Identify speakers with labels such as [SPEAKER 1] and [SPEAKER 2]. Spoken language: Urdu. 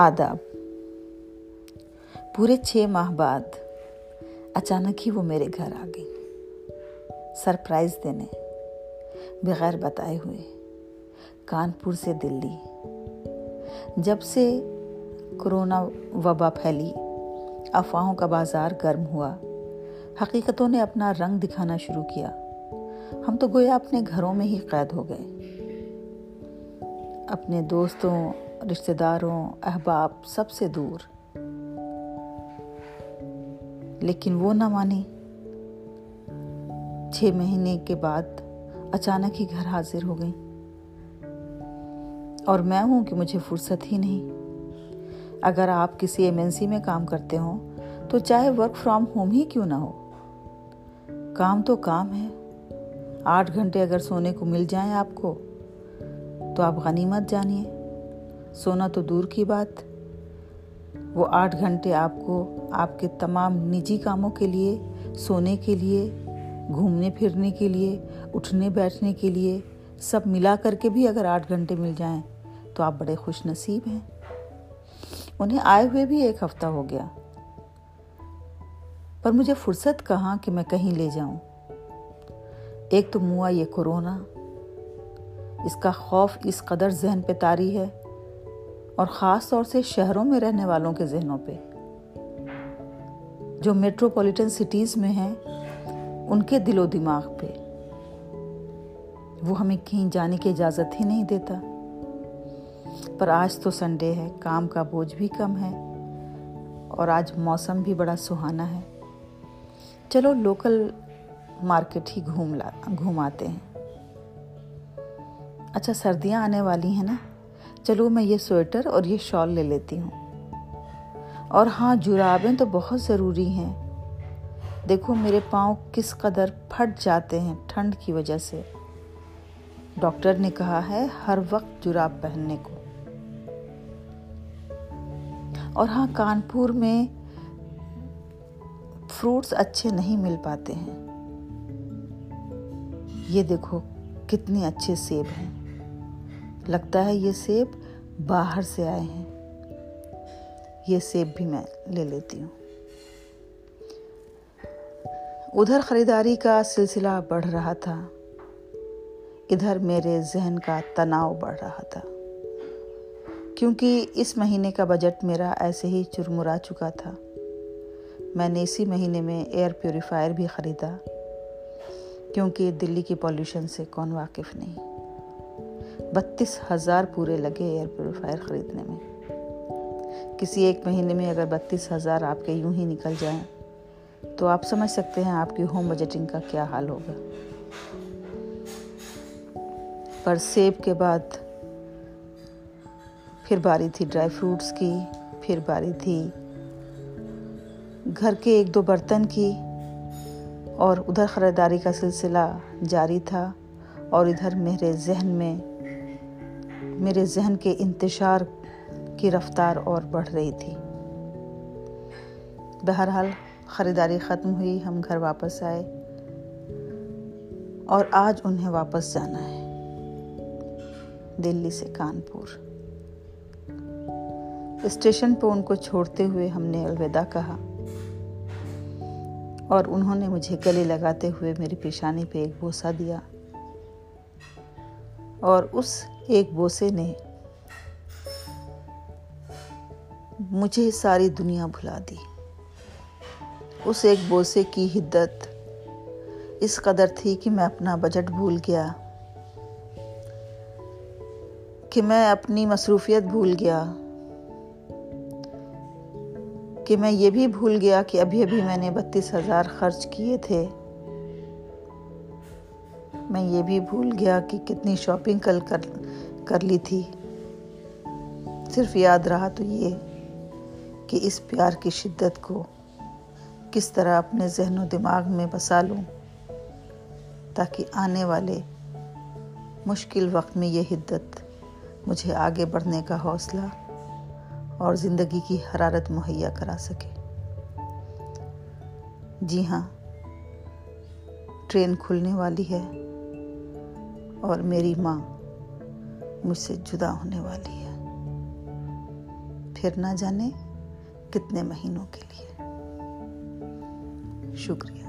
[SPEAKER 1] آداب۔ پورے چھ ماہ بعد اچانک ہی وہ میرے گھر آ گئی۔ سرپرائز دینے بغیر بتائے ہوئے کانپور سے دلی۔ جب سے کرونا وبا پھیلی، افواہوں کا بازار گرم ہوا، حقیقتوں نے اپنا رنگ دکھانا شروع کیا۔ ہم تو گویا اپنے گھروں میں ہی قید ہو گئے۔ اپنے دوستوں رشتہ داروں، احباب سب سے دور۔ لیکن وہ نہ مانی چھ مہینے کے بعد اچانک ہی گھر حاضر ہو گئی اور میں ہوں کہ مجھے فرصت ہی نہیں۔ اگر آپ کسی ایمرجنسی میں کام کرتے ہوں، تو چاہے ورک فرام ہوم ہی کیوں نہ ہو۔ کام تو کام ہے۔ آٹھ گھنٹے اگر سونے کو مل جائیں آپ کو، تو آپ غنیمت جانیے۔ سونا تو دور کی بات۔ وہ آٹھ گھنٹے آپ کو، آپ کے تمام نجی کاموں کے لیے، سونے کے لیے، گھومنے پھرنے کے لیے، اٹھنے بیٹھنے کے لیے، سب ملا کر کے بھی اگر آٹھ گھنٹے مل جائیں تو آپ بڑے خوش نصیب ہیں۔ انہیں آئے ہوئے بھی ایک ہفتہ ہو گیا۔ پر مجھے فرصت کہاں کہ میں کہیں لے جاؤں۔ ایک تو منہ یہ کورونا اس کا خوف اس قدر ذہن پہ تاری ہے۔ اور خاص طور سے شہروں میں رہنے والوں کے ذہنوں پہ۔ جو میٹروپولیٹن سٹیز میں ہیں، ان کے دل و دماغ پہ۔ وہ ہمیں کہیں جانے کی اجازت ہی نہیں دیتا۔ پر آج تو سنڈے ہے، کام کا بوجھ بھی کم ہے۔ اور آج موسم بھی بڑا سہانا ہے۔ چلو لوکل مارکیٹ ہی گھوم لا، گھوماتے ہیں۔ اچھا سردیاں آنے والی ہیں نا؟ چلو میں یہ سویٹر اور یہ شال لے لیتی ہوں۔ اور ہاں جرابیں تو بہت ضروری ہیں۔ دیکھو میرے پاؤں کس قدر پھٹ جاتے ہیں ٹھنڈ کی وجہ سے۔ ڈاکٹر نے کہا ہے ہر وقت جراب پہننے کو۔ اور ہاں کانپور میں فروٹس اچھے نہیں مل پاتے ہیں۔ یہ دیکھو کتنے اچھے سیب ہیں۔ لگتا ہے یہ سیب باہر سے آئے ہیں۔ یہ سیب بھی میں لے لیتی ہوں۔ ادھر خریداری کا سلسلہ بڑھ رہا تھا۔ ادھر میرے ذہن کا تناؤ بڑھ رہا تھا۔ کیونکہ اس مہینے کا بجٹ میرا ایسے ہی چرمرا چکا تھا۔ میں نے اسی مہینے میں ایئر پیوریفائر بھی خریدا، کیونکہ دلی کی پولیوشن سے کون واقف نہیں۔ بتیس ہزار پورے لگے ایئر پیوریفائر خریدنے میں۔ کسی ایک مہینے میں اگر بتیس ہزار آپ کے یوں ہی نکل جائیں، تو آپ سمجھ سکتے ہیں آپ کی ہوم بجٹنگ کا کیا حال ہوگا۔ پر سیب کے بعد پھر باری تھی ڈرائی فروٹس کی، پھر باری تھی گھر کے ایک دو برتن کی، اور ادھر خریداری کا سلسلہ جاری تھا اور ادھر میرے ذہن میں میرے ذہن کے انتشار کی رفتار اور بڑھ رہی تھی۔ بہرحال خریداری ختم ہوئی، ہم گھر واپس آئے اور آج انہیں واپس جانا ہے۔ دلی سے کانپور۔ اسٹیشن پہ ان کو چھوڑتے ہوئے ہم نے الوداع کہا اور انہوں نے مجھے گلے لگاتے ہوئے میری پیشانی پہ ایک بوسہ دیا اور اس ایک بوسے نے مجھے ساری دنیا بھلا دی۔ اس ایک بوسے کی حدت اس قدر تھی کہ میں اپنا بجٹ بھول گیا، کہ میں اپنی مصروفیت بھول گیا، کہ میں یہ بھی بھول گیا کہ ابھی ابھی میں نے بتیس ہزار خرچ کیے تھے۔ میں یہ بھی بھول گیا کہ کتنی شاپنگ کل کر کر لی تھی۔ صرف یاد رہا تو یہ کہ اس پیار کی شدت کو کس طرح اپنے ذہن و دماغ میں بسا لوں تاکہ آنے والے مشکل وقت میں یہ حدت مجھے آگے بڑھنے کا حوصلہ اور زندگی کی حرارت مہیا کرا سکے۔ جی ہاں ٹرین کھلنے والی ہے۔ اور میری ماں مجھ سے جدا ہونے والی ہے۔ پھر نہ جانے کتنے مہینوں کے لیے۔ شکریہ۔